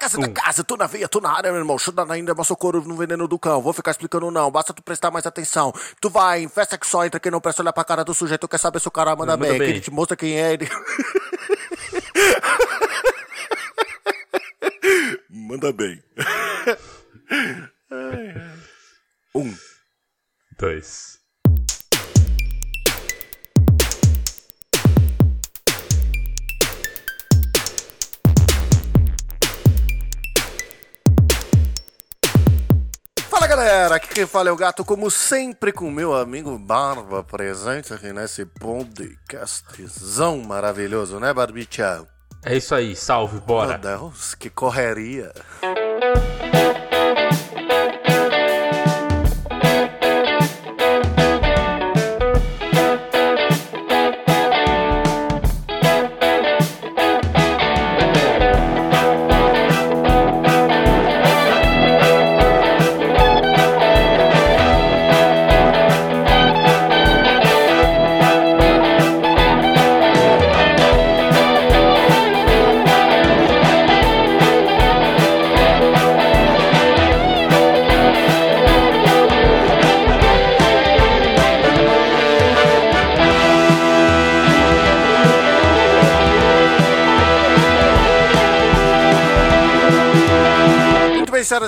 Casa da casa, tô na veia, tô na área, meu irmão. Chuta ainda, mas socorro no veneno do cão. Vou ficar explicando não, basta tu prestar mais atenção. Tu vai em festa que só entra quem não presta olhar pra cara do sujeito, quer saber se o cara manda, Manda bem. bem. Que ele te mostra quem é. Ele... manda bem. Ai, ai. um. Dois. Galera, aqui quem fala é o gato, como sempre, com meu amigo Barba presente aqui nesse podcastzão maravilhoso, né, Barbicha? É isso aí, salve, bora. Meu Deus, que correria.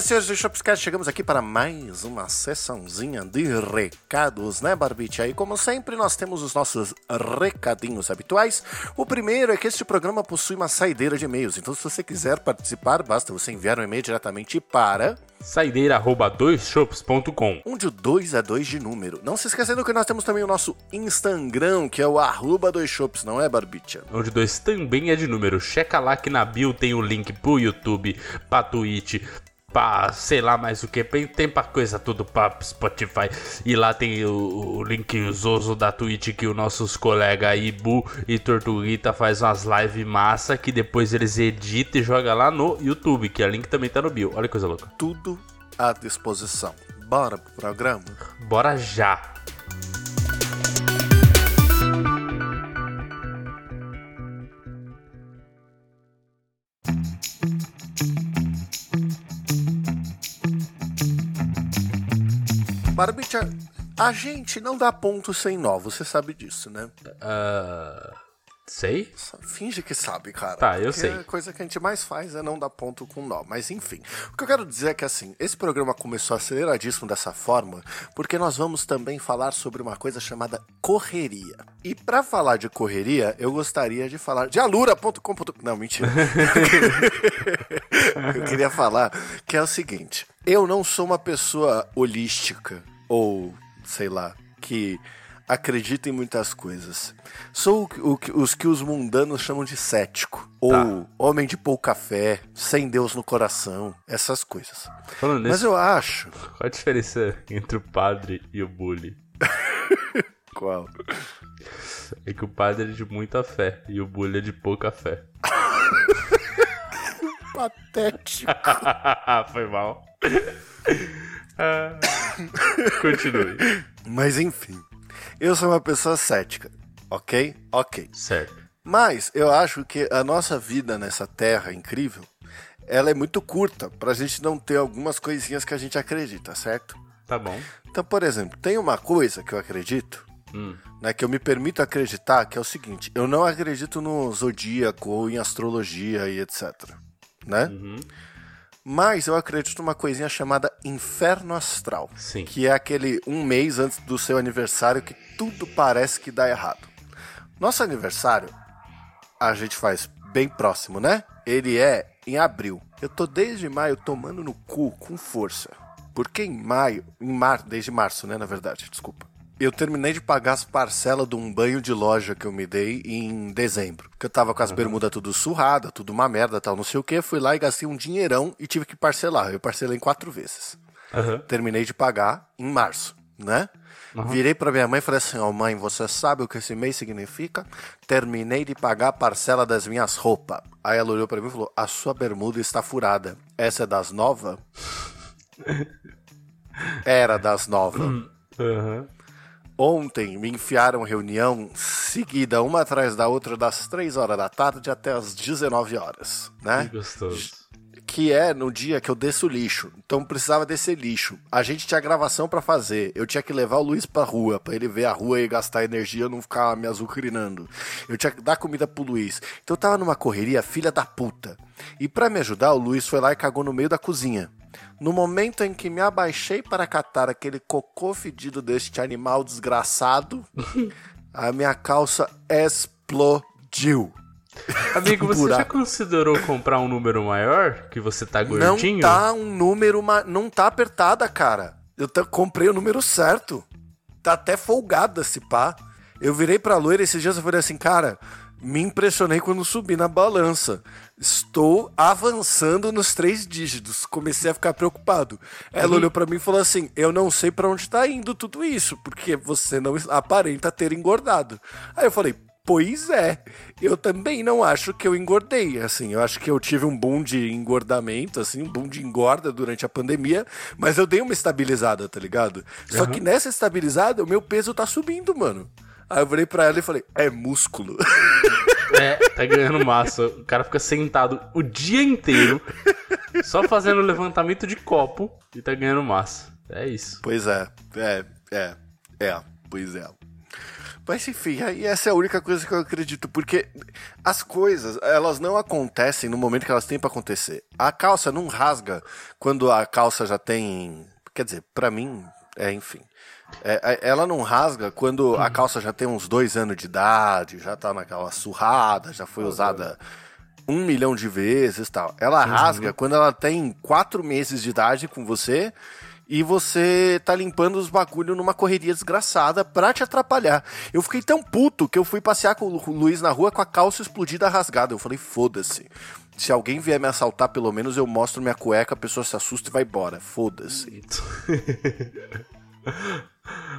Senhoras e senhores do Shopscast, chegamos aqui para mais uma sessãozinha de recados, né, Barbicha? E como sempre, nós temos os nossos recadinhos habituais. O primeiro é que este programa possui uma saideira de e-mails, então se você quiser participar, basta você enviar um e-mail diretamente para Saideira arroba doisshops.com. onde o 2 é 2 de número. Não se esquecendo que nós temos também o nosso Instagram, que é o arroba dois shops, não é, Barbicha? Onde dois também é de número. Checa lá que na bio tem o link pro YouTube, pra Twitch, pra sei lá mais o que. Tem, pra coisa tudo pra Spotify. E lá tem o, o link Zozo da Twitch que os nossos colegas Ibu e Tortuguita faz umas lives massa que depois eles editam e jogam lá no YouTube, que o link também tá no bio. Olha que coisa louca. Tudo à disposição. Bora pro programa? Bora já! Barbicha, a gente não dá ponto sem nó, você sabe disso, né? Ah, sei? Finge que sabe, cara. Tá, eu sei. A coisa que a gente mais faz é não dar ponto com nó. Mas enfim, o que eu quero dizer é que assim, esse programa começou aceleradíssimo dessa forma, porque nós vamos também falar sobre uma coisa chamada correria. E pra falar de correria, eu gostaria de falar de alura.com. Não, mentira. eu queria falar que é o seguinte: eu não sou uma pessoa holística ou sei lá que acredita em muitas coisas. Sou o o os que os mundanos chamam de cético ou Tá. homem de pouca fé, sem Deus no coração, essas coisas. Falando Mas nisso, eu acho qual a diferença entre o padre e o bully? qual É que o padre é de muita fé e o bully é de pouca fé. patético. Foi mal. Ah, Continue. Mas enfim, eu sou uma pessoa cética, ok? Ok. Certo. Mas eu acho que a nossa vida nessa terra incrível, ela é muito curta pra gente não ter algumas coisinhas que a gente acredita, certo? Tá bom. Então, por exemplo, tem uma coisa que eu acredito, Hum. né, que eu me permito acreditar, que é o seguinte: eu não acredito no zodíaco ou em astrologia e etc, né? Uhum. Mas eu acredito numa coisinha chamada inferno astral, Sim. que é aquele um mês antes do seu aniversário que tudo parece que dá errado. Nosso aniversário a gente faz bem próximo, né? Ele é em abril. Eu tô desde maio tomando no cu com força. Porque em maio, em mar, desde março, né, na verdade, desculpa. Eu terminei de pagar as parcelas de um banho de loja que eu me dei em dezembro. Que eu tava com as bermudas tudo surrada, tudo uma merda, tal, não sei o que. Fui lá e gastei um dinheirão e tive que parcelar. Eu parcelei em quatro vezes. Aham. Terminei de pagar em março, né? Virei pra minha mãe e falei assim: Ó, mãe, você sabe o que esse mês significa? Terminei de pagar a parcela das minhas roupas. Aí ela olhou pra mim e falou: A sua bermuda está furada. Essa é das novas? Era das novas. Aham. Ontem me enfiaram reunião seguida, uma atrás da outra, das 3 horas da tarde até as 19 horas, né? Que gostoso. Que é no dia que eu desço lixo. Então precisava descer lixo. A gente tinha gravação pra fazer. Eu tinha que levar o Luiz pra rua, pra ele ver a rua e gastar energia, não ficar me azucrinando. Eu tinha que dar comida pro Luiz. Então eu tava numa correria, filha da puta. E pra me ajudar, o Luiz foi lá e cagou no meio da cozinha. No momento em que me abaixei para catar aquele cocô fedido deste animal desgraçado, a minha calça explodiu. Amigo, você já considerou comprar um número maior? Que você tá Não gordinho? tá um número, ma- não tá apertada, cara. Eu comprei o número certo. Tá até folgada esse pá. Eu virei pra loira esses dias e falei assim, cara, me impressionei quando subi na balança. Estou avançando nos três dígitos. Comecei a ficar preocupado. Ela olhou pra mim e falou assim: Eu não sei pra onde tá indo tudo isso, porque você não aparenta ter engordado. Aí eu falei: Pois é, eu também não acho que eu engordei, assim, eu acho que eu tive um boom de engordamento, assim, um boom de engorda durante a pandemia, mas eu dei uma estabilizada, tá ligado? Só que nessa estabilizada, o meu peso tá subindo, mano. Aí eu virei pra ela e falei, é músculo. É, tá ganhando massa. O cara fica sentado o dia inteiro, só fazendo levantamento de copo e tá ganhando massa. É isso. pois é, é, é, é, pois é. Mas enfim, aí essa é a única coisa que eu acredito, porque as coisas, elas não acontecem no momento que elas têm pra acontecer. A calça não rasga quando a calça já tem, quer dizer, pra mim, é, enfim. É, é, ela não rasga quando a calça já tem uns dois anos de idade, já tá naquela surrada, já foi usada um milhão de vezes e tal. Ela rasga quando ela tem quatro meses de idade com você e você tá limpando os bagulho numa correria desgraçada pra te atrapalhar. Eu fiquei tão puto que eu fui passear com o Lu- Luiz na rua com a calça explodida rasgada. Eu falei, foda-se. Se alguém vier me assaltar, pelo menos eu mostro minha cueca, a pessoa se assusta e vai embora. Foda-se.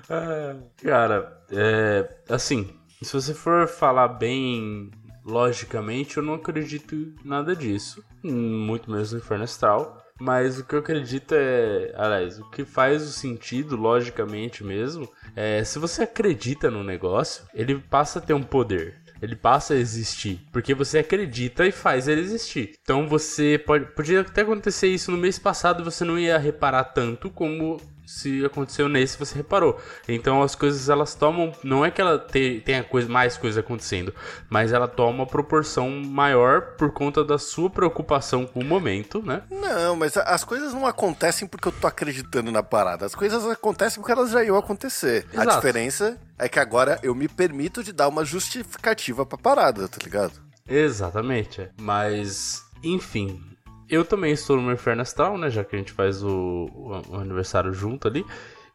Ah, Cara, é. Assim, se você for falar bem logicamente, eu não acredito em nada disso. Muito menos no Inferno Astral. Mas o que eu acredito é. Aliás, o que faz o sentido, logicamente mesmo, é se você acredita no negócio, ele passa a ter um poder. Ele passa a existir. Porque você acredita e faz ele existir. Então você pode. Podia até acontecer isso no mês passado você não ia reparar tanto como se aconteceu nesse você reparou. Então as coisas elas tomam, não é que ela te, tenha coisa, mais coisa acontecendo, mas ela toma uma proporção maior por conta da sua preocupação com o momento, né? Não, mas a- as coisas não acontecem porque eu tô acreditando na parada. As coisas acontecem porque elas já iam acontecer. A Exato. diferença é que agora eu me permito de dar uma justificativa pra parada, tá ligado? Exatamente. é. Mas, enfim, eu também estou no meu inferno astral, né? Já que a gente faz o, o- o aniversário junto ali.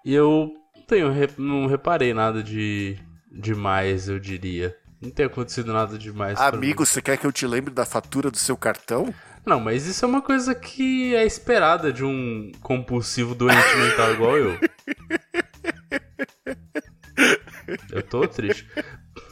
E eu não tenho, não reparei nada de demais, eu diria. Não tem acontecido nada demais. Amigo, você quer que eu te lembre da fatura do seu cartão? Não, mas isso é uma coisa que é esperada de um compulsivo doente mental igual eu. Eu tô triste.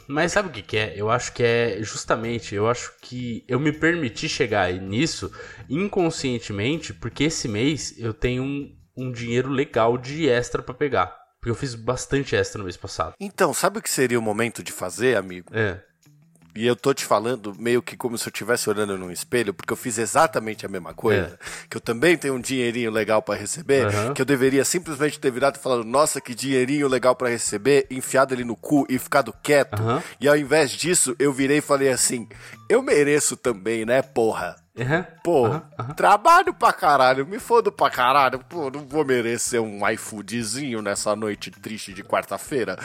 Mas sabe o que, que é? Eu acho que é justamente, eu acho que eu me permiti chegar nisso inconscientemente, porque esse mês eu tenho um, um dinheiro legal de extra pra pegar. Porque eu fiz bastante extra no mês passado. Então, sabe o que seria o momento de fazer, amigo? É. E eu tô te falando meio que como se eu estivesse olhando num espelho, porque eu fiz exatamente a mesma coisa. Que eu também tenho um dinheirinho legal pra receber, Aham. que eu deveria simplesmente ter virado e falado, nossa, que dinheirinho legal pra receber, enfiado ele no cu e ficado quieto. Aham. E ao invés disso, eu virei e falei assim, eu mereço também, né, porra? Uhum. Pô, trabalho pra caralho, me fodo pra caralho. Pô, não vou merecer um iFoodzinho nessa noite triste de quarta-feira.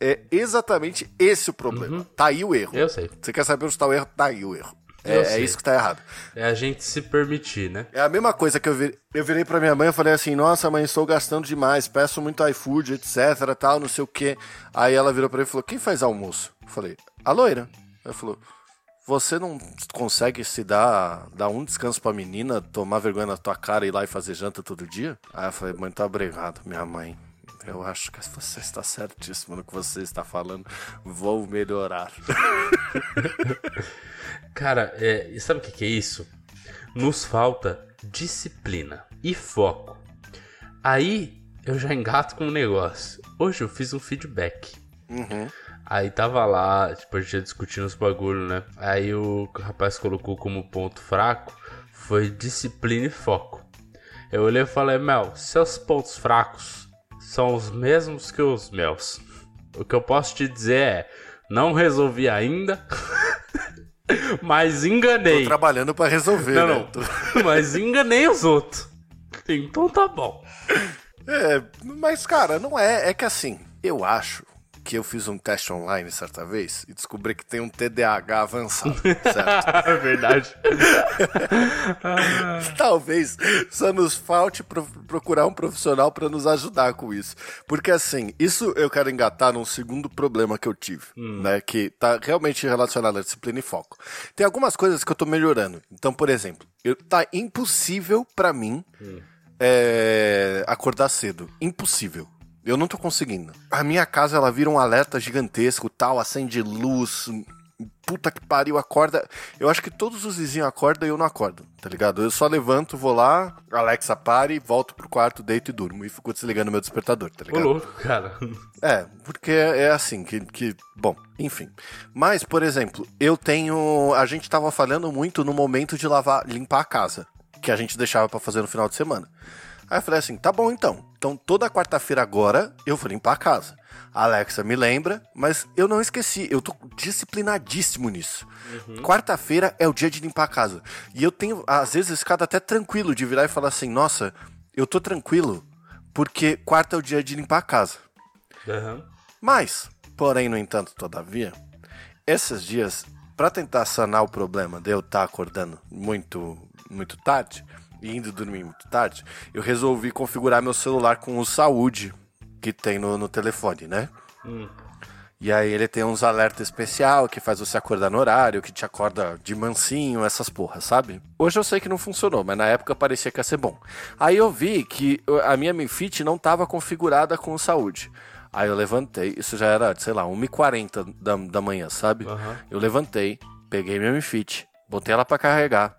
É exatamente esse o problema. Tá aí o erro. Uhum. Eu sei. Você quer saber onde tá o erro? Tá aí o erro. É, é isso que tá errado. É a gente se permitir, né? É a mesma coisa que eu, vi, eu virei pra minha mãe e falei assim: Nossa, mãe, estou gastando demais, peço muito iFood, etc, tal, não sei o quê. Aí ela virou pra mim e falou: Quem faz almoço? Eu falei: A loira. Ela falou: Você não consegue se dar, dar um descanso pra menina, tomar vergonha na tua cara e ir lá e fazer janta todo dia? Aí eu falei: Mãe, tá obrigado, minha mãe. Eu acho que você está certíssimo no que você está falando. Vou melhorar. Cara, é, e sabe o que, que é isso? Nos falta disciplina e foco. Aí eu já engato com um negócio. Hoje eu fiz um feedback. Uhum. Aí tava lá, tipo, a gente ia discutindo os bagulho, né? Aí o rapaz colocou como ponto fraco foi disciplina e foco. Eu olhei e falei, Mel, seus pontos fracos são os mesmos que os meus. O que eu posso te dizer é, não resolvi ainda, mas enganei. Tô trabalhando pra resolver, Não, né? não. Mas enganei os outros. Então tá bom. É, mas, cara, não é. É que assim, eu acho que eu fiz um teste online certa vez e descobri que tem um TDAH avançado, certo? É verdade. Talvez só nos falte pro- procurar um profissional pra nos ajudar com isso. Porque assim, isso eu quero engatar num segundo problema que eu tive, né? Que tá realmente relacionado à disciplina e foco. Tem algumas coisas que eu tô melhorando. Então, por exemplo, eu, tá impossível pra mim é, acordar cedo. Impossível. Eu não tô conseguindo. A minha casa, ela vira um alerta gigantesco, tal, acende luz, puta que pariu, acorda. Eu acho que todos os vizinhos acordam e eu não acordo, tá ligado? Eu só levanto, vou lá, Alexa pare, volto pro quarto, deito e durmo. E fico desligando meu despertador, tá Ô ligado? louco, cara. É, porque é assim que, que. Bom, enfim. Mas, por exemplo, eu tenho. A gente tava falhando muito no momento de lavar, limpar a casa, que a gente deixava pra fazer no final de semana. Aí eu falei assim: tá bom então. Então toda quarta-feira agora eu vou limpar a casa. A Alexa me lembra, mas eu não esqueci. Eu tô disciplinadíssimo nisso. Quarta-feira é o dia de limpar a casa. E eu tenho, às vezes, ficado até tranquilo de virar e falar assim: nossa, eu tô tranquilo porque quarta é o dia de limpar a casa. Aham. Mas, porém, no entanto, todavia, esses dias, pra tentar sanar o problema de eu estar acordando muito, muito tarde e indo dormir muito tarde, eu resolvi configurar meu celular com o saúde que tem no, no telefone, né? E aí ele tem uns alertas especial que faz você acordar no horário, que te acorda de mansinho, essas porras, sabe? Hoje eu sei que não funcionou, mas na época parecia que ia ser bom. Aí eu vi que a minha Mi Fit não estava configurada com saúde. Aí eu levantei, isso já era, sei lá, 1h40 da, da manhã, sabe? Aham. Eu levantei, peguei minha Mi Fit, botei ela pra carregar,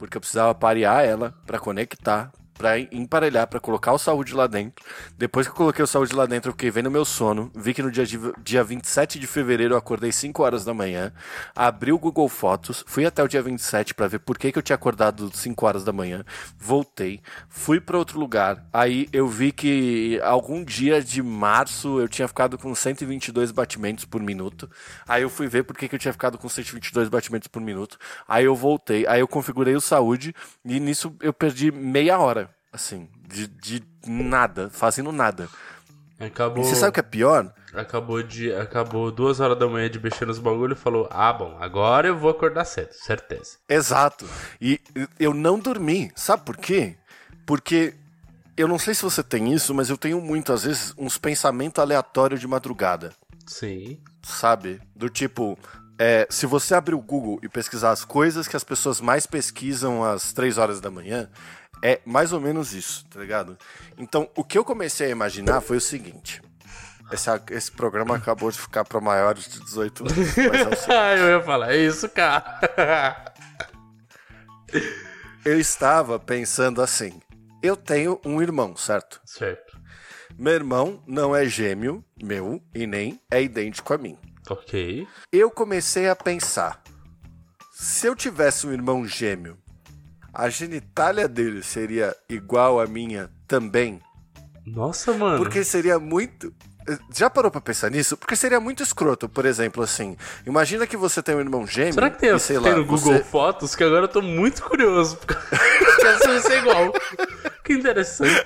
porque eu precisava parear ela pra conectar, pra emparelhar, pra colocar o saúde lá dentro. Depois que eu coloquei o saúde lá dentro, eu fiquei vendo meu sono, vi que no dia, dia 27 de fevereiro eu acordei 5 horas da manhã, abri o Google Fotos, fui até o dia 27 pra ver por que, que eu tinha acordado 5 horas da manhã, voltei, fui pra outro lugar, aí eu vi que algum dia de março eu tinha ficado com 122 batimentos por minuto, aí eu fui ver por que, que eu tinha ficado com 122 batimentos por minuto, aí eu voltei, aí eu configurei o saúde e nisso eu perdi meia hora, assim, de, de nada, fazendo nada. Acabou. E você sabe o que é pior? Acabou de. Acabou duas horas da manhã de mexer nos bagulho e falou: Ah, bom, agora eu vou acordar cedo, certeza. Exato. E eu não dormi. Sabe por quê? Porque eu não sei se você tem isso, mas eu tenho muitas vezes uns pensamentos aleatórios de madrugada. Sim. Sabe? Do tipo. é, se você abrir o Google e pesquisar as coisas que as pessoas mais pesquisam às 3 horas da manhã, é mais ou menos isso, tá ligado? Então, o que eu comecei a imaginar foi o seguinte. Esse, esse programa acabou de ficar para maiores de 18 anos. É. Ah, eu ia falar, é isso, cara. Eu estava pensando assim: eu tenho um irmão, certo? certo. Meu irmão não é gêmeo meu e nem é idêntico a mim. Ok. Eu comecei a pensar: se eu tivesse um irmão gêmeo, a genitália dele seria igual à minha também? Nossa, mano. Porque seria muito. Já parou pra pensar nisso? Porque seria muito escroto, por exemplo, assim. Imagina que você tem um irmão gêmeo. Será que tem, e, sei tem lá, no Google você- Fotos? Que agora eu tô muito curioso. Quero ser igual. Que interessante.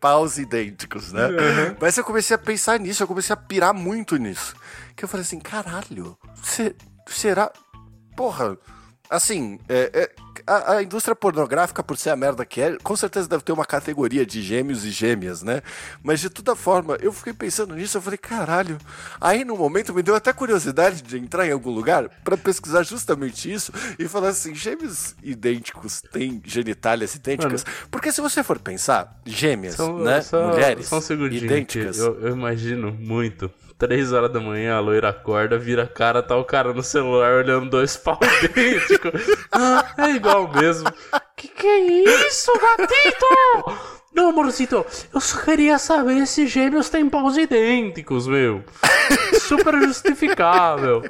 paus idênticos, né? Uhum. Mas eu comecei a pensar nisso, eu comecei a pirar muito nisso. Que eu falei assim, caralho, se- será. Porra, assim, é- é- a, a indústria pornográfica, por ser a merda que é, com certeza deve ter uma categoria de gêmeos e gêmeas, né? Mas de toda forma, eu fiquei pensando nisso, eu falei, caralho. Aí no momento me deu até curiosidade de entrar em algum lugar pra pesquisar justamente isso e falar assim: gêmeos idênticos têm genitálias idênticas? Porque se você for pensar, gêmeas, Só, né? só- Mulheres só um idênticas. Eu, eu imagino muito. Três horas da manhã, a loira acorda, vira a cara, tá o cara no celular olhando dois pau idênticos. Ah, é igual mesmo. Que que é isso, gatito? Não, amorcito, eu só queria saber se gêmeos têm paus idênticos, meu. Super justificável.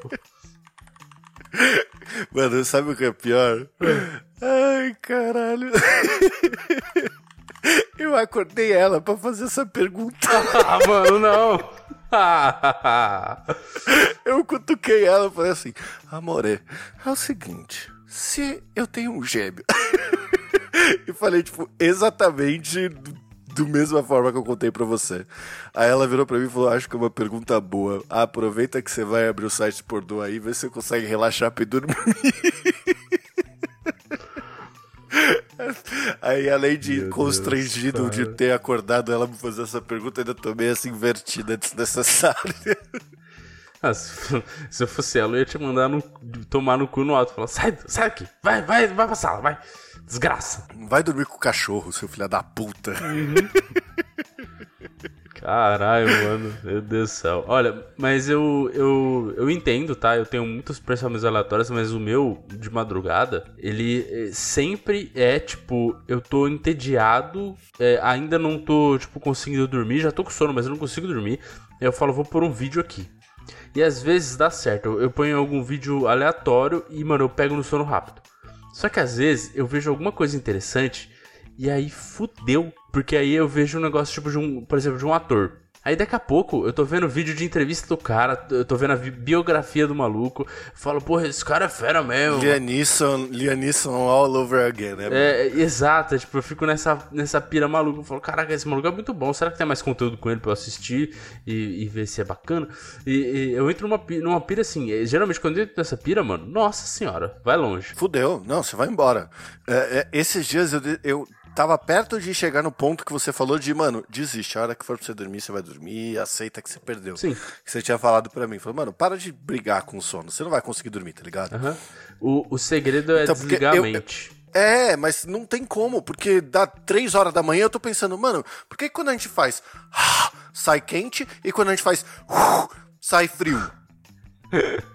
Mano, sabe o que é pior? Ai, caralho. Eu acordei ela pra fazer essa pergunta. Ah, mano, não. Eu cutuquei ela e falei assim: Amore, é o seguinte, se eu tenho um gêmeo. e falei, tipo, exatamente do, do mesma forma que eu contei pra você. Aí ela virou pra mim e falou: Acho que é uma pergunta boa. aproveita que você vai abrir o site pornô aí, vê se você consegue relaxar ir dormir. Aí, além de Meu constrangido Deus, de ter acordado ela me fazer essa pergunta, ainda tomei essa invertida desnecessária. Ah, se se eu fosse ela, eu ia te mandar no, tomar no cu no alto. Falar, sai, sai daqui, vai, vai, vai pra sala, vai. Desgraça. Vai dormir com o cachorro, seu filho da puta. Caralho, mano. Meu Deus do céu. Olha, mas eu, eu, eu entendo, tá? Eu tenho muitos pensamentos aleatórios, mas o meu, de madrugada, ele eh, sempre é, tipo, eu tô entediado, eh, ainda não tô, tipo, conseguindo dormir, já tô com sono, mas eu não consigo dormir. Eu falo, vou pôr um vídeo aqui. E às vezes dá certo, eu- eu ponho algum vídeo aleatório e, mano, eu pego no sono rápido. Só que às vezes eu vejo alguma coisa interessante e aí fudeu. Porque aí eu vejo um negócio tipo de um, por exemplo, de um ator. Aí daqui a pouco eu tô vendo vídeo de entrevista do cara, eu tô vendo a biografia do maluco, falo, porra, esse cara é fera mesmo. Lianisson, Lianisson all over again, né? É, é, exato, é, tipo, eu fico nessa, nessa pira maluca. Eu falo, caraca, esse maluco é muito bom. Será que tem mais conteúdo com ele pra eu assistir e, e ver se é bacana? E, e eu entro numa, numa pira assim. e, Geralmente, quando eu entro nessa pira, mano, nossa senhora, vai longe. Fudeu. Não, você vai embora. É, é, esses dias eu, eu tava perto de chegar no ponto que você falou de, mano, desiste. A hora que for pra você dormir, você vai dormir, aceita que você perdeu. Sim. Que você tinha falado pra mim. Falou, mano, para de brigar com o sono. Você não vai conseguir dormir, tá ligado? Aham. O, o segredo é Então, desligar eu- a mente. É, mas não tem como, porque dá três horas da manhã eu tô pensando, mano, por que quando a gente faz sai quente e quando a gente faz sai frio?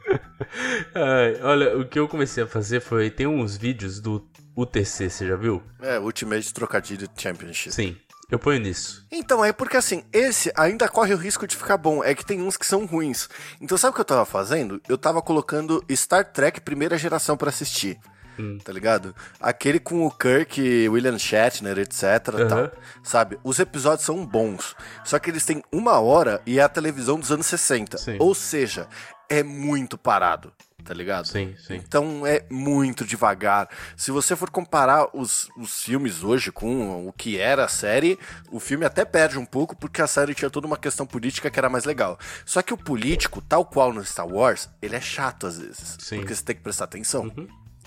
Ai, olha, o que eu comecei a fazer foi. Tem uns vídeos do UTC, você já viu? É, Ultimate Trocadilho Championship. Sim, eu ponho nisso. Então, é porque assim, esse ainda corre o risco de ficar bom. É que tem uns que são ruins. Então, sabe o que eu tava fazendo? Eu tava colocando Star Trek primeira geração pra assistir. Tá ligado? Aquele com o Kirk, William Shatner, etc. tal. Sabe? Os episódios são bons. Só que eles têm uma hora e é a televisão dos anos 60. Sim. Ou seja, é muito parado. Tá ligado? Sim, sim. Então é muito devagar. Se você for comparar os, os filmes hoje com o que era a série, o filme até perde um pouco porque a série tinha toda uma questão política que era mais legal. Só que o político, tal qual no Star Wars, ele é chato às vezes. Sim. Uhum. Porque você tem que prestar atenção.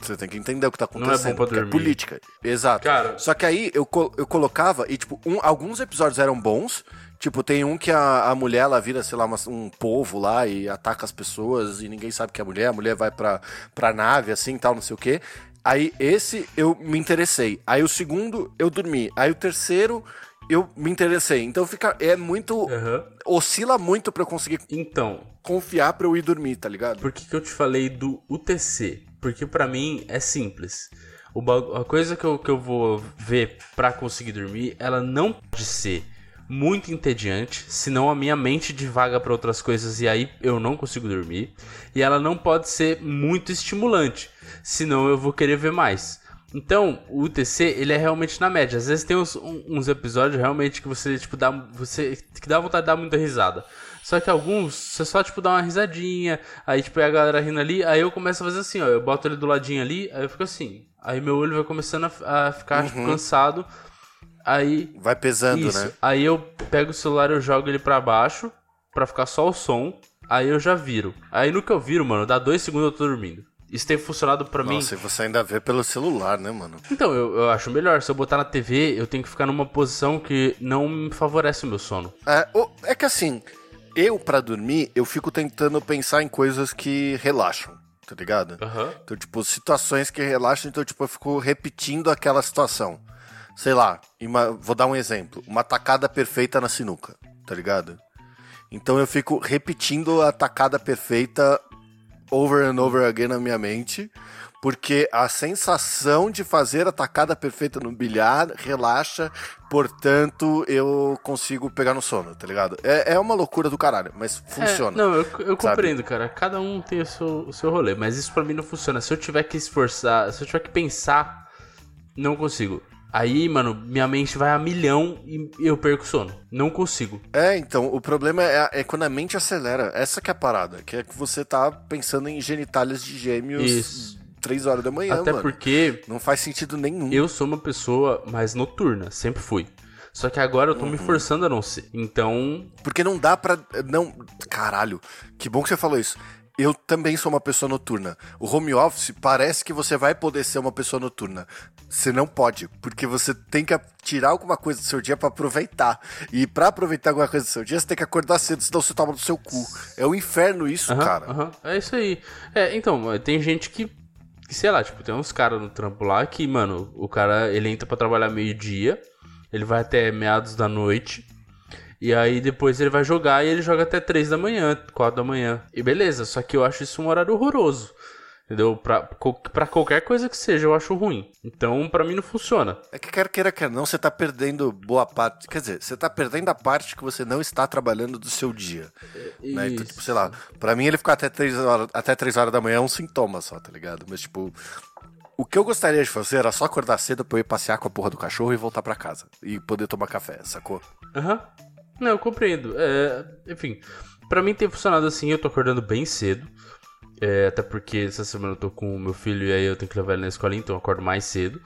Você tem que entender o que tá Não é bom acontecendo. porque é dormir. política. Exato. Cara- Só que aí eu, eu colocava e, tipo, um- alguns episódios eram bons. Tipo, tem um que a, a mulher, ela vira, sei lá, uma- um povo lá e ataca as pessoas e ninguém sabe que é a mulher. A mulher vai pra, pra nave, assim, tal, não sei o quê. Aí esse eu me interessei. Aí o segundo eu dormi. Aí o terceiro eu me interessei. Então fica, é muito... Aham. Oscila muito pra eu conseguir Então, confiar pra eu ir dormir, tá ligado? Por que, que eu te falei do UTC? Porque pra mim é simples. O a coisa que eu, que eu vou ver pra conseguir dormir, ela não pode ser muito entediante, senão a minha mente divaga pra outras coisas e aí eu não consigo dormir. E ela não pode ser muito estimulante, senão eu vou querer ver mais. Então, o UTC, ele é realmente na média. Às vezes tem uns, uns episódios realmente que você, tipo, dá, você, que dá vontade de dar muita risada. Só que alguns, você só, tipo, dá uma risadinha, aí, tipo, é a galera rindo ali, aí eu começo a fazer assim, ó, eu boto ele do ladinho ali, aí eu fico assim. Aí meu olho vai começando a, a ficar, tipo, cansado. Aí, Vai pesando, isso. né? Aí eu pego o celular e eu jogo ele pra baixo, pra ficar só o som, aí eu já viro. Aí no que eu viro, mano, dá dois segundos eu tô dormindo. Isso tem funcionado pra mim Nossa, e você ainda vê pelo celular, né, mano? então, eu, eu acho melhor. Se eu botar na TV, eu tenho que ficar numa posição que não me favorece o meu sono. É, é que assim, eu pra dormir, eu fico tentando pensar em coisas que relaxam, tá ligado? Aham. Então, tipo, situações que relaxam, então, tipo, eu fico repetindo aquela situação. Sei lá, ima- vou dar um exemplo. Uma tacada perfeita na sinuca, tá ligado? Então eu fico repetindo a tacada perfeita over and over again na minha mente, Porque a sensação de fazer a tacada perfeita no bilhar relaxa, portanto eu consigo pegar no sono, tá ligado? É, é uma loucura do caralho, mas funciona. É, não, eu, eu compreendo, cara. Cada um tem o seu, o seu rolê, mas isso pra mim não funciona. Se eu tiver que esforçar, se eu tiver que pensar, não consigo. Aí, mano, minha mente vai a milhão e eu perco sono. Não consigo. É, então, o problema é, é quando a mente acelera. Essa que é a parada. Que é que você tá pensando em genitálias de gêmeos Isso. 3 horas da manhã, Até mano. porque Não faz sentido nenhum. eu sou uma pessoa mais noturna, sempre fui. Só que agora eu tô me forçando a não ser. Então, Porque não dá pra. Não. Caralho, que bom que você falou isso. Eu também sou uma pessoa noturna. O home office parece que você vai poder ser uma pessoa noturna. Você não pode, porque você tem que tirar alguma coisa do seu dia pra aproveitar. E pra aproveitar alguma coisa do seu dia, você tem que acordar cedo, senão você toma no seu cu. É um inferno isso, cara. É isso aí. É, então, tem gente que, que, sei lá, tipo, tem uns caras no trampo lá que, mano, o cara, ele entra pra trabalhar meio-dia, ele vai até meados da noite, e aí depois ele vai jogar e ele joga até 3 da manhã, 4 da manhã. E beleza, só que eu acho isso um horário horroroso. Entendeu? Pra, pra qualquer coisa que seja, eu acho ruim. Então, pra mim não funciona. É que quer queira, quer não, você tá perdendo boa parte. Quer dizer, você tá perdendo a parte que você não está trabalhando do seu dia. Né? Então, tipo, sei lá, pra mim ele ficar até 3 horas, até 3 horas da manhã é um sintoma só, tá ligado? Mas, tipo, o que eu gostaria de fazer era só acordar cedo pra eu ir passear com a porra do cachorro e voltar pra casa. E poder tomar café, sacou? Aham. Não, eu compreendo. É, enfim, pra mim tem funcionado assim, eu tô acordando bem cedo. É, até porque essa semana eu tô com o meu filho e aí eu tenho que levar ele na escola, então eu acordo mais cedo.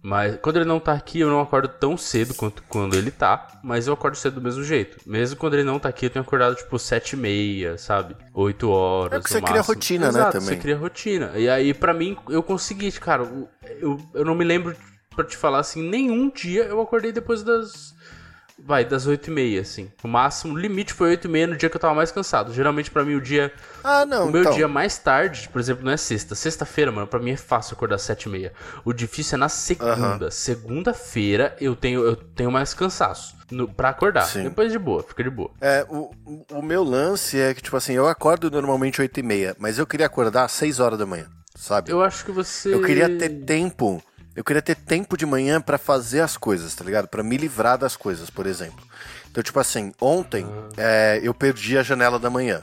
Mas quando ele não tá aqui, eu não acordo tão cedo quanto quando ele tá, mas eu acordo cedo do mesmo jeito. Mesmo quando ele não tá aqui, eu tenho acordado tipo sete e meia, sabe? 8 horas. É porque você no cria máximo. rotina, né, Exato, também. Você cria rotina. E aí, pra mim, eu consegui, cara, eu, eu não me lembro pra te falar assim, nenhum dia eu acordei depois das. Vai, das 8 e meia, assim. O máximo, o limite foi 8 e meia no dia que eu tava mais cansado. Geralmente, pra mim, o dia. Ah, não, o meu então. dia mais tarde, por exemplo, não é sexta. Sexta-feira, mano, pra mim é fácil acordar às 7 e meia. O difícil é na segunda. Segunda-feira eu tenho, eu tenho mais cansaço no, pra acordar. Sim. Depois de boa, fica de boa. É, o, o meu lance é que, tipo assim, eu acordo normalmente 8 e meia, mas eu queria acordar às 6 horas da manhã, sabe? Eu acho que você. Eu queria ter tempo. Eu queria ter tempo de manhã pra fazer as coisas, tá ligado? Pra me livrar das coisas, por exemplo. Então, tipo assim, ontem é, eu perdi a janela da manhã.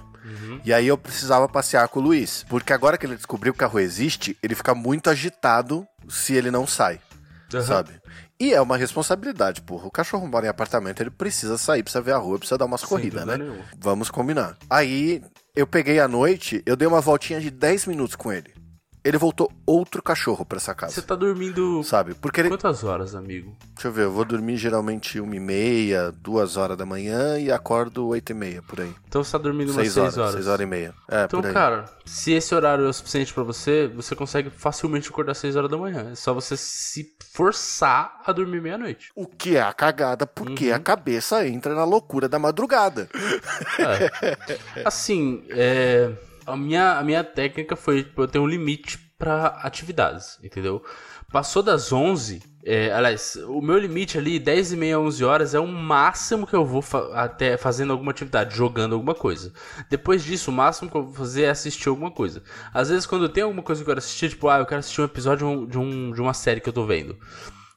E aí eu precisava passear com o Luiz. Porque agora que ele descobriu que o carro existe, ele fica muito agitado se ele não sai. Aham. Sabe? E é uma responsabilidade, porra. O cachorro mora em apartamento, ele precisa sair, precisa ver a rua, precisa dar umas corridas, né? nenhuma. Vamos combinar. Aí eu peguei à noite, eu dei uma voltinha de 10 minutos com ele. Ele voltou outro cachorro pra essa casa. Você tá dormindo. Sabe? Porque ele. Quantas horas, amigo? Deixa eu ver, eu vou dormir geralmente uma e meia, duas horas da manhã e acordo oito e meia, por aí. Então você tá dormindo umas Seis 6 horas, horas. seis horas e meia. É, Então, por aí. cara, se esse horário é o suficiente pra você, você consegue facilmente acordar 6 horas da manhã. É só você se forçar a dormir meia-noite. O que é a cagada, porque Uhum. a cabeça entra na loucura da madrugada. É. Assim, é, a, minha, a minha técnica foi, tipo, eu tenho um limite pra atividades, entendeu? Passou das 11, é, aliás, o meu limite ali, 10 e meia, 11 horas, é o máximo que eu vou fa- até fazendo alguma atividade, jogando alguma coisa. Depois disso, o máximo que eu vou fazer é assistir alguma coisa. Às vezes, quando tenho alguma coisa que eu quero assistir, tipo, ah, eu quero assistir um episódio de, um- de, um, uma série que eu tô vendo.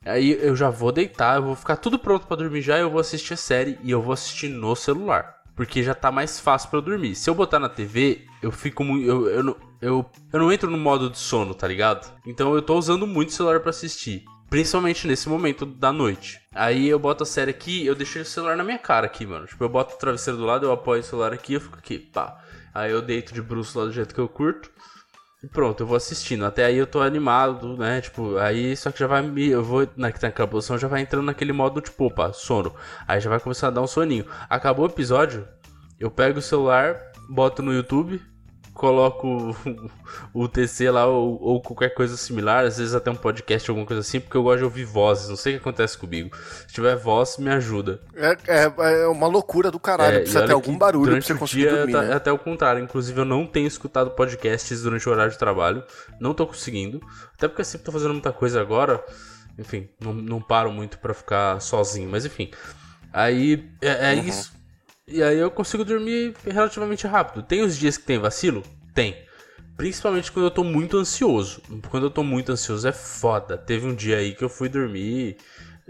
Aí eu já vou deitar, eu vou ficar tudo pronto pra dormir já, eu vou assistir a série e eu vou assistir no celular. Porque já tá mais fácil pra eu dormir. Se eu botar na TV, eu fico muito. Eu, eu, eu, eu não entro no modo de sono, tá ligado? Então eu tô usando muito o celular pra assistir. Principalmente nesse momento da noite. Aí eu boto a série aqui, eu deixo o celular na minha cara aqui, mano. Tipo, eu boto o travesseiro do lado, eu apoio o celular aqui, eu fico aqui, pá. Aí eu deito de bruxo lá do jeito que eu curto. Pronto, eu vou assistindo. Até aí eu tô animado, né? Tipo, aí só que já vai me. Eu vou na- naquela posição, já vai entrando naquele modo, tipo, opa, sono. Aí já vai começar a dar um soninho. Acabou o episódio, eu pego o celular, boto no YouTube, coloco o, TC lá ou, ou qualquer coisa similar, às vezes até um podcast, alguma coisa assim, porque eu gosto de ouvir vozes. Não sei o que acontece comigo. Se tiver voz, me ajuda. É, é, é uma loucura do caralho. É, precisa ter algum barulho pra você conseguir dia dormir, tá- né? É até o contrário. Inclusive, eu não tenho escutado podcasts durante o horário de trabalho. Não tô conseguindo. Até porque eu sempre tô fazendo muita coisa agora. Enfim, não, não paro muito pra ficar sozinho. Mas enfim. Aí é, é Uhum. isso. E aí eu consigo dormir relativamente rápido. Tem os dias que tem vacilo? Tem. Principalmente quando eu tô muito ansioso. Quando eu tô muito ansioso é foda. Teve um dia aí que eu fui dormir,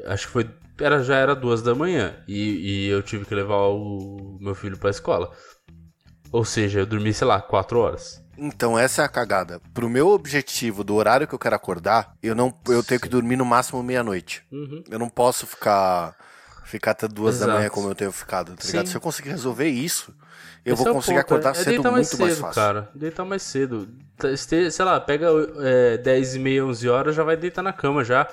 acho que foi era, já era duas da manhã e, e eu tive que levar o meu filho pra escola. Ou seja, eu dormi, sei lá, quatro horas. Então, essa é a cagada. Pro meu objetivo do horário que eu quero acordar, eu não eu tenho que dormir no máximo meia-noite. Uhum. Eu não posso ficar ficar até duas Exato. da manhã como eu tenho ficado, tá ligado? Sim. Se eu conseguir resolver isso, eu Esse vou é conseguir ponto, acordar é cedo muito mais mais cedo, fácil. cara. Deitar mais cedo. Tá, Sei lá, pega é, 10 e meia, 11 horas, já vai deitar na cama já.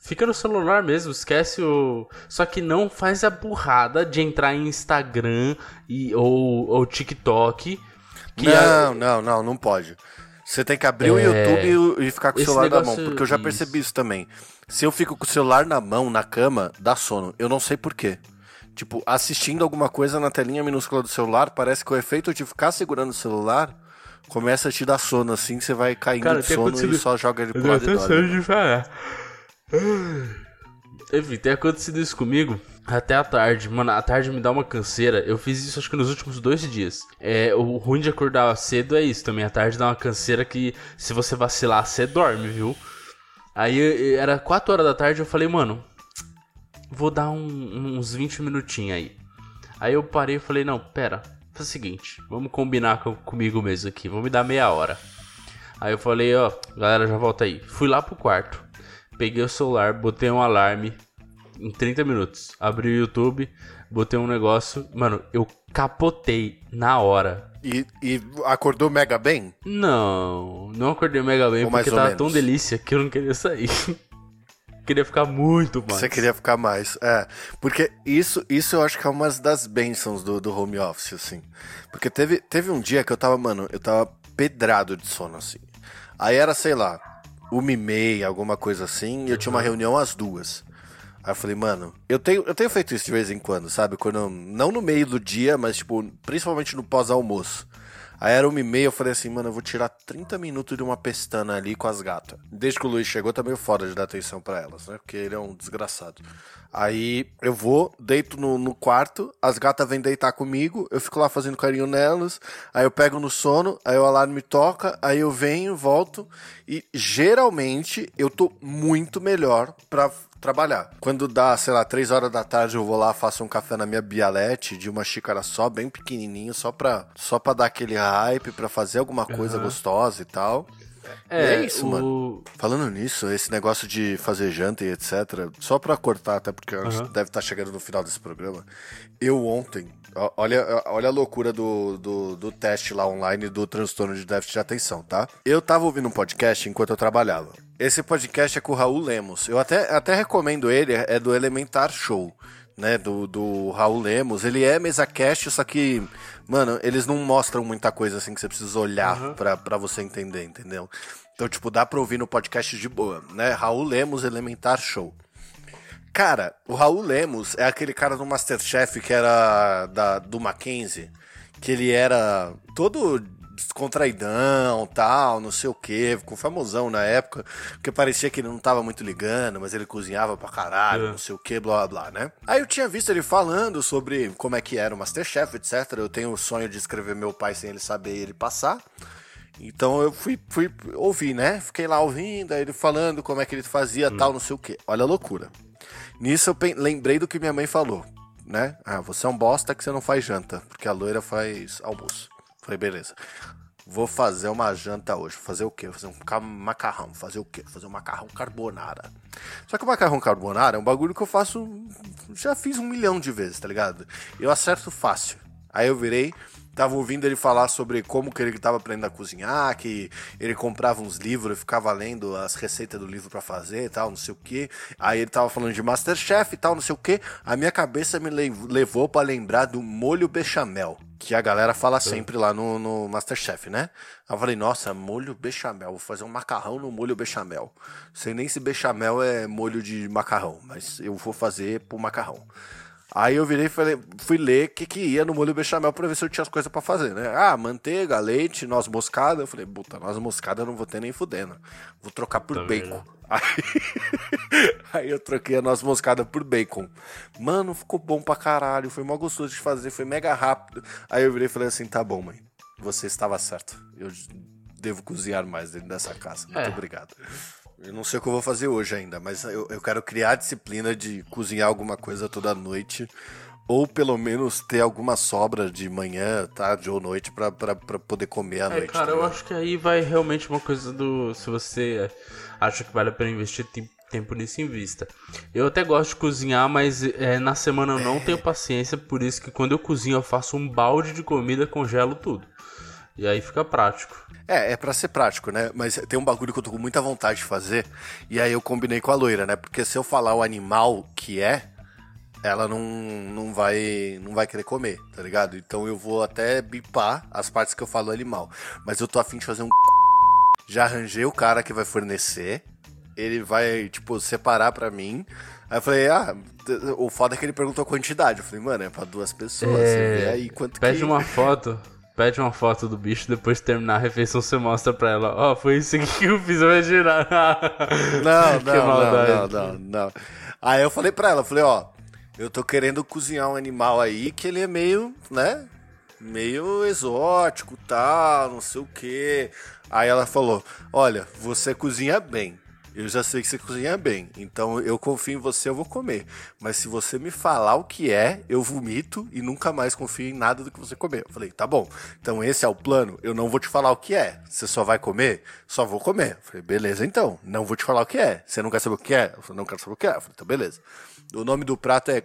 Fica no celular mesmo, esquece o. Só que não faz a burrada de entrar em Instagram e, ou, ou TikTok. Que não, a- não, não, não pode. Você tem que abrir o É, YouTube e, ficar com o esse celular na mão, negócio- porque eu já isso. percebi isso também. Se eu fico com o celular na mão, na cama, dá sono. Eu não sei porquê. Tipo, assistindo alguma coisa na telinha minúscula do celular, parece que o efeito de ficar segurando o celular começa a te dar sono, assim, você vai caindo Cara, de sono acontecido- e só joga ele Eu pro lado tô e cansado dorme. de falar. Enfim, tem acontecido isso comigo até a tarde. Mano, a tarde me dá uma canseira. Eu fiz isso acho que nos últimos dois dias. É, o ruim de acordar cedo é isso também. A tarde dá uma canseira que se você vacilar, você dorme, viu? Aí era 4 horas da tarde eu falei, mano, vou dar um- uns 20 minutinhos aí. Aí eu parei e falei, não, pera, faz o seguinte, vamos combinar com- comigo mesmo aqui, vamos me dar meia hora. Aí eu falei, ó, galera, já volta aí. Fui lá pro quarto, peguei o celular, botei um alarme em 30 minutos. Abri o YouTube, botei um negócio. Mano, eu capotei na hora. E, e acordou mega bem? Não, não acordei mega bem Ou porque tava menos. tão delícia que eu não queria sair. queria ficar muito mais. Você queria ficar mais. É. Porque isso, isso eu acho que é uma das bênçãos do, do home office, assim. Porque teve, teve um dia que eu tava, mano, eu tava pedrado de sono, assim. Aí era, sei lá, uma e meia, alguma coisa assim, e eu tinha uma reunião às duas. Aí eu falei, mano, eu tenho, eu tenho feito isso de vez em quando, sabe? Quando, não no meio do dia, mas, tipo, principalmente no pós-almoço. Aí era uma e meia, eu falei assim, mano, eu vou tirar 30 minutos de uma pestana ali com as gatas. Desde que o Luiz chegou, tá meio foda de dar atenção pra elas, né? Porque ele é um desgraçado. Aí eu vou, deito no, no quarto, as gatas vêm deitar comigo, eu fico lá fazendo carinho nelas, aí eu pego no sono, aí o alarme toca, aí eu venho, volto, e geralmente eu tô muito melhor pra trabalhar. Quando dá, sei lá, três horas da tarde, eu vou lá, faço um café na minha bialete de uma xícara só, bem pequenininho, só pra, só pra dar aquele hype, pra fazer alguma coisa gostosa e tal. E é isso, o- mano. Falando nisso, esse negócio de fazer janta e etc, só pra cortar, até porque Aham. deve estar chegando no final desse programa. Eu ontem, olha, olha a loucura do, do, do teste lá online do transtorno de déficit de atenção, tá? Eu tava ouvindo um podcast enquanto eu trabalhava. Esse podcast é com o Raul Lemos. Eu até, até recomendo ele, é do Elementar Show. Né, do, do Raul Lemos, ele é mesa cast, só que, mano, eles não mostram muita coisa assim que você precisa olhar pra, pra você entender, entendeu? Então, tipo, dá pra ouvir no podcast de boa, né? Raul Lemos, Elementar Show. Cara, o Raul Lemos é aquele cara do Masterchef que era da, do Mackenzie, que ele era todo descontraidão, tal, não sei o que, ficou famosão na época, porque parecia que ele não tava muito ligando, mas ele cozinhava pra caralho, É. não sei o que, blá blá blá, né? Aí eu tinha visto ele falando sobre como é que era o Masterchef, etc. Eu tenho o sonho de escrever meu pai sem ele saber ele passar. Então eu fui, fui ouvir, né? Fiquei lá ouvindo, aí ele falando como é que ele fazia, tal, não sei o que. Olha a loucura. Nisso eu lembrei do que minha mãe falou, né? Ah, você é um bosta que você não faz janta, porque a loira faz almoço. Falei, beleza. Vou fazer uma janta hoje. Fazer o quê? Vou Fazer um ca- macarrão. Fazer o quê? Fazer um macarrão carbonara. Só que o macarrão carbonara é um bagulho que eu faço. Já fiz um milhão de vezes, tá ligado? Eu acerto fácil. Aí eu virei, tava ouvindo ele falar sobre como que ele tava aprendendo a cozinhar, que ele comprava uns livros e ficava lendo as receitas do livro pra fazer e tal, não sei o que. Aí ele tava falando de Masterchef e tal, não sei o que. A minha cabeça me lev- levou pra lembrar do molho bechamel, que a galera fala sempre lá no, no Masterchef, né? Eu falei, nossa, molho bechamel, vou fazer um macarrão no molho bechamel. Sei nem se bechamel é molho de macarrão, mas eu vou fazer pro macarrão. Aí eu virei e falei, fui ler o que, que ia no molho bechamel pra ver se eu tinha as coisas pra fazer, né? Ah, manteiga, leite, noz moscada. Eu falei, puta, noz moscada eu não vou ter nem fudendo. Vou trocar por Também, bacon. Aí... Aí eu troquei a noz moscada por bacon. Mano, ficou bom pra caralho. Foi mó gostoso de fazer, foi mega rápido. Aí eu virei e falei assim: tá bom, mãe. Você estava certo. Eu devo cozinhar mais dentro dessa casa. Muito É. obrigado. Eu não sei o que eu vou fazer hoje ainda, mas eu, eu quero criar a disciplina de cozinhar alguma coisa toda noite. Ou pelo menos ter alguma sobra de manhã, tarde ou noite pra, pra, pra poder comer à É, noite. cara, tá eu acho que aí vai realmente uma coisa do. Se você acha que vale a pena investir tem- tempo nisso, invista. Eu até gosto de cozinhar, mas é, na semana eu não tenho paciência, por isso que quando eu cozinho eu faço um balde de comida, congelo tudo. E aí fica prático. É, é pra ser prático, né? Mas tem um bagulho que eu tô com muita vontade de fazer. E aí eu combinei com a loira, né? Porque se eu falar o animal que é, ela não, não, vai, não vai querer comer, tá ligado? Então eu vou até bipar as partes que eu falo animal. Mas eu tô afim de fazer um. Já arranjei o cara que vai fornecer. Ele vai, tipo, separar pra mim. Aí eu falei, ah, o foda é que ele perguntou a quantidade. Eu falei, mano, é pra duas pessoas. Você vê aí quanto Pede que. uma foto. Pede uma foto do bicho, depois de terminar a refeição você mostra pra ela. Ó, foi isso aqui que eu fiz, vai girar. Não, Que não, não, não, não, não. Aí eu falei pra ela, falei, ó, eu tô querendo cozinhar um animal aí que ele é meio, né? Meio exótico, tal, não sei o quê. Aí ela falou, olha, você cozinha bem. Eu já sei que você cozinha bem, então eu confio em você, eu vou comer. Mas se você me falar o que é, eu vomito e nunca mais confio em nada do que você comer. Eu falei, tá bom. Então esse é o plano. Eu não vou te falar o que é. Você só vai comer? Só vou comer. Eu falei, beleza, então. Não vou te falar o que é. Você não quer saber o que é? Eu falei, não quero saber o que é. Eu falei, então beleza. O nome do prato é.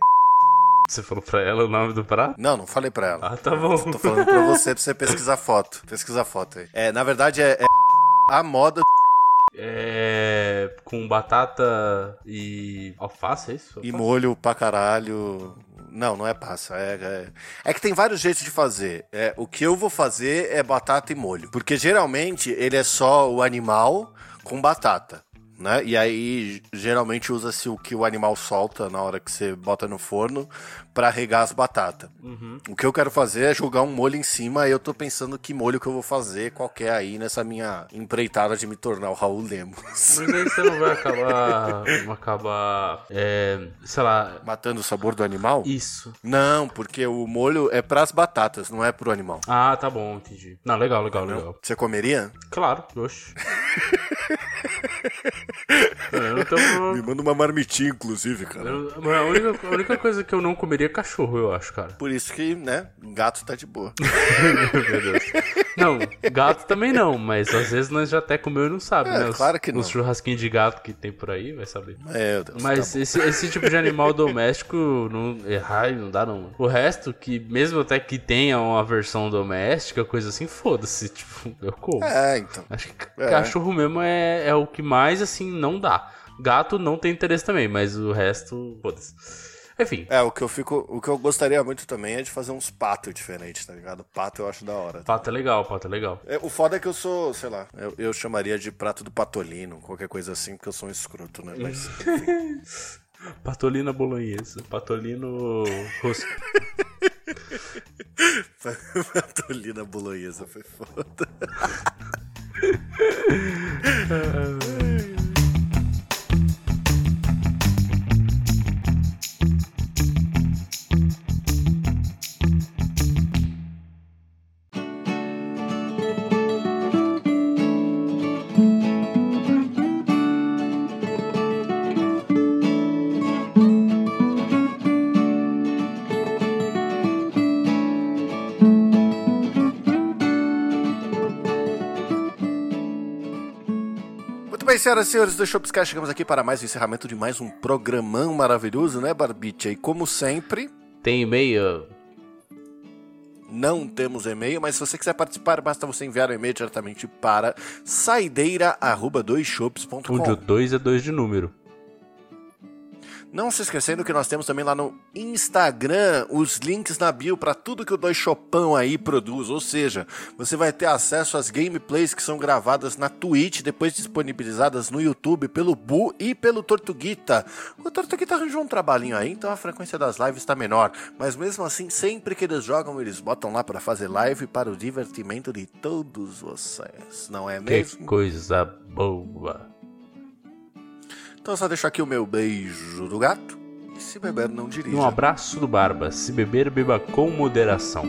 Você falou pra ela o nome do prato? Não, não falei pra ela. Ah, tá bom. Tô falando pra você, pra você pesquisar foto. Pesquisar foto aí. É, na verdade, é, é a moda. É. Com batata e. alface, é isso? E molho pra caralho. Não, não é passa. É, é... é que tem vários jeitos de fazer. É, o que eu vou fazer é batata e molho. Porque geralmente ele é só o animal com batata. Né? E aí, geralmente usa-se o que o animal solta na hora que você bota no forno pra regar as batatas. O que eu quero fazer é jogar um molho em cima. E eu tô pensando que molho que eu vou fazer, qual que é aí nessa minha empreitada de me tornar o Raul Lemos. Mas aí você não vai acabar. Não acabar. É. Sei lá. Matando o sabor do animal? Isso. Não, porque o molho é pras batatas, não é pro animal. Ah, tá bom, entendi. Não, legal, legal, legal. Você comeria? Claro, oxe. Me manda uma marmitinha, inclusive, cara. Eu- a, única, a única coisa que eu não comeria é cachorro, eu acho, cara. Por isso que, né, gato tá de boa. Meu Deus. Não, gato também não, mas às vezes nós já até comeu e não sabe, É, né? Os, claro que não. Os churrasquinhos de gato que tem por aí, vai saber. Meu Deus. Mas tá esse, esse tipo de animal doméstico, não, errar não dá não. O resto, que mesmo até que tenha uma versão doméstica, coisa assim, foda-se, tipo, eu como. É, então. Acho que É. cachorro mesmo é, é o que mais, assim, não dá. Gato não tem interesse também, mas o resto, foda-se. Enfim, É, o que eu fico. O que eu gostaria muito também é de fazer uns patos diferentes, tá ligado? Pato eu acho da hora. pato é legal, pato é legal. É, o foda é que eu sou, sei lá, eu, eu chamaria de prato do patolino, qualquer coisa assim, porque eu sou um escroto, né? Mas. Patolina bolonhesa, patolino rosto. patolina bolonhesa foi foda. senhoras e senhores do Shopscast, chegamos aqui para mais um encerramento de mais um programão maravilhoso, né, Barbicha? E como sempre, Tem e-mail? não temos e-mail, mas se você quiser participar, basta você enviar o e-mail diretamente para saideira@doisshops.com. Onde o 2 é 2 de número. Não se esquecendo que nós temos também lá no Instagram os links na bio para tudo que o Dois Chopão aí produz. Ou seja, você vai ter acesso às gameplays que são gravadas na Twitch, depois disponibilizadas no YouTube pelo Bu e pelo Tortuguita. O Tortuguita arranjou um trabalhinho aí, então a frequência das lives está menor. Mas mesmo assim, sempre que eles jogam, eles botam lá para fazer live para o divertimento de todos vocês. Não é Que mesmo? coisa boa. Então só deixo aqui o meu beijo do gato. E se beber, não dirija. Um abraço do Barba. Se beber, beba com moderação.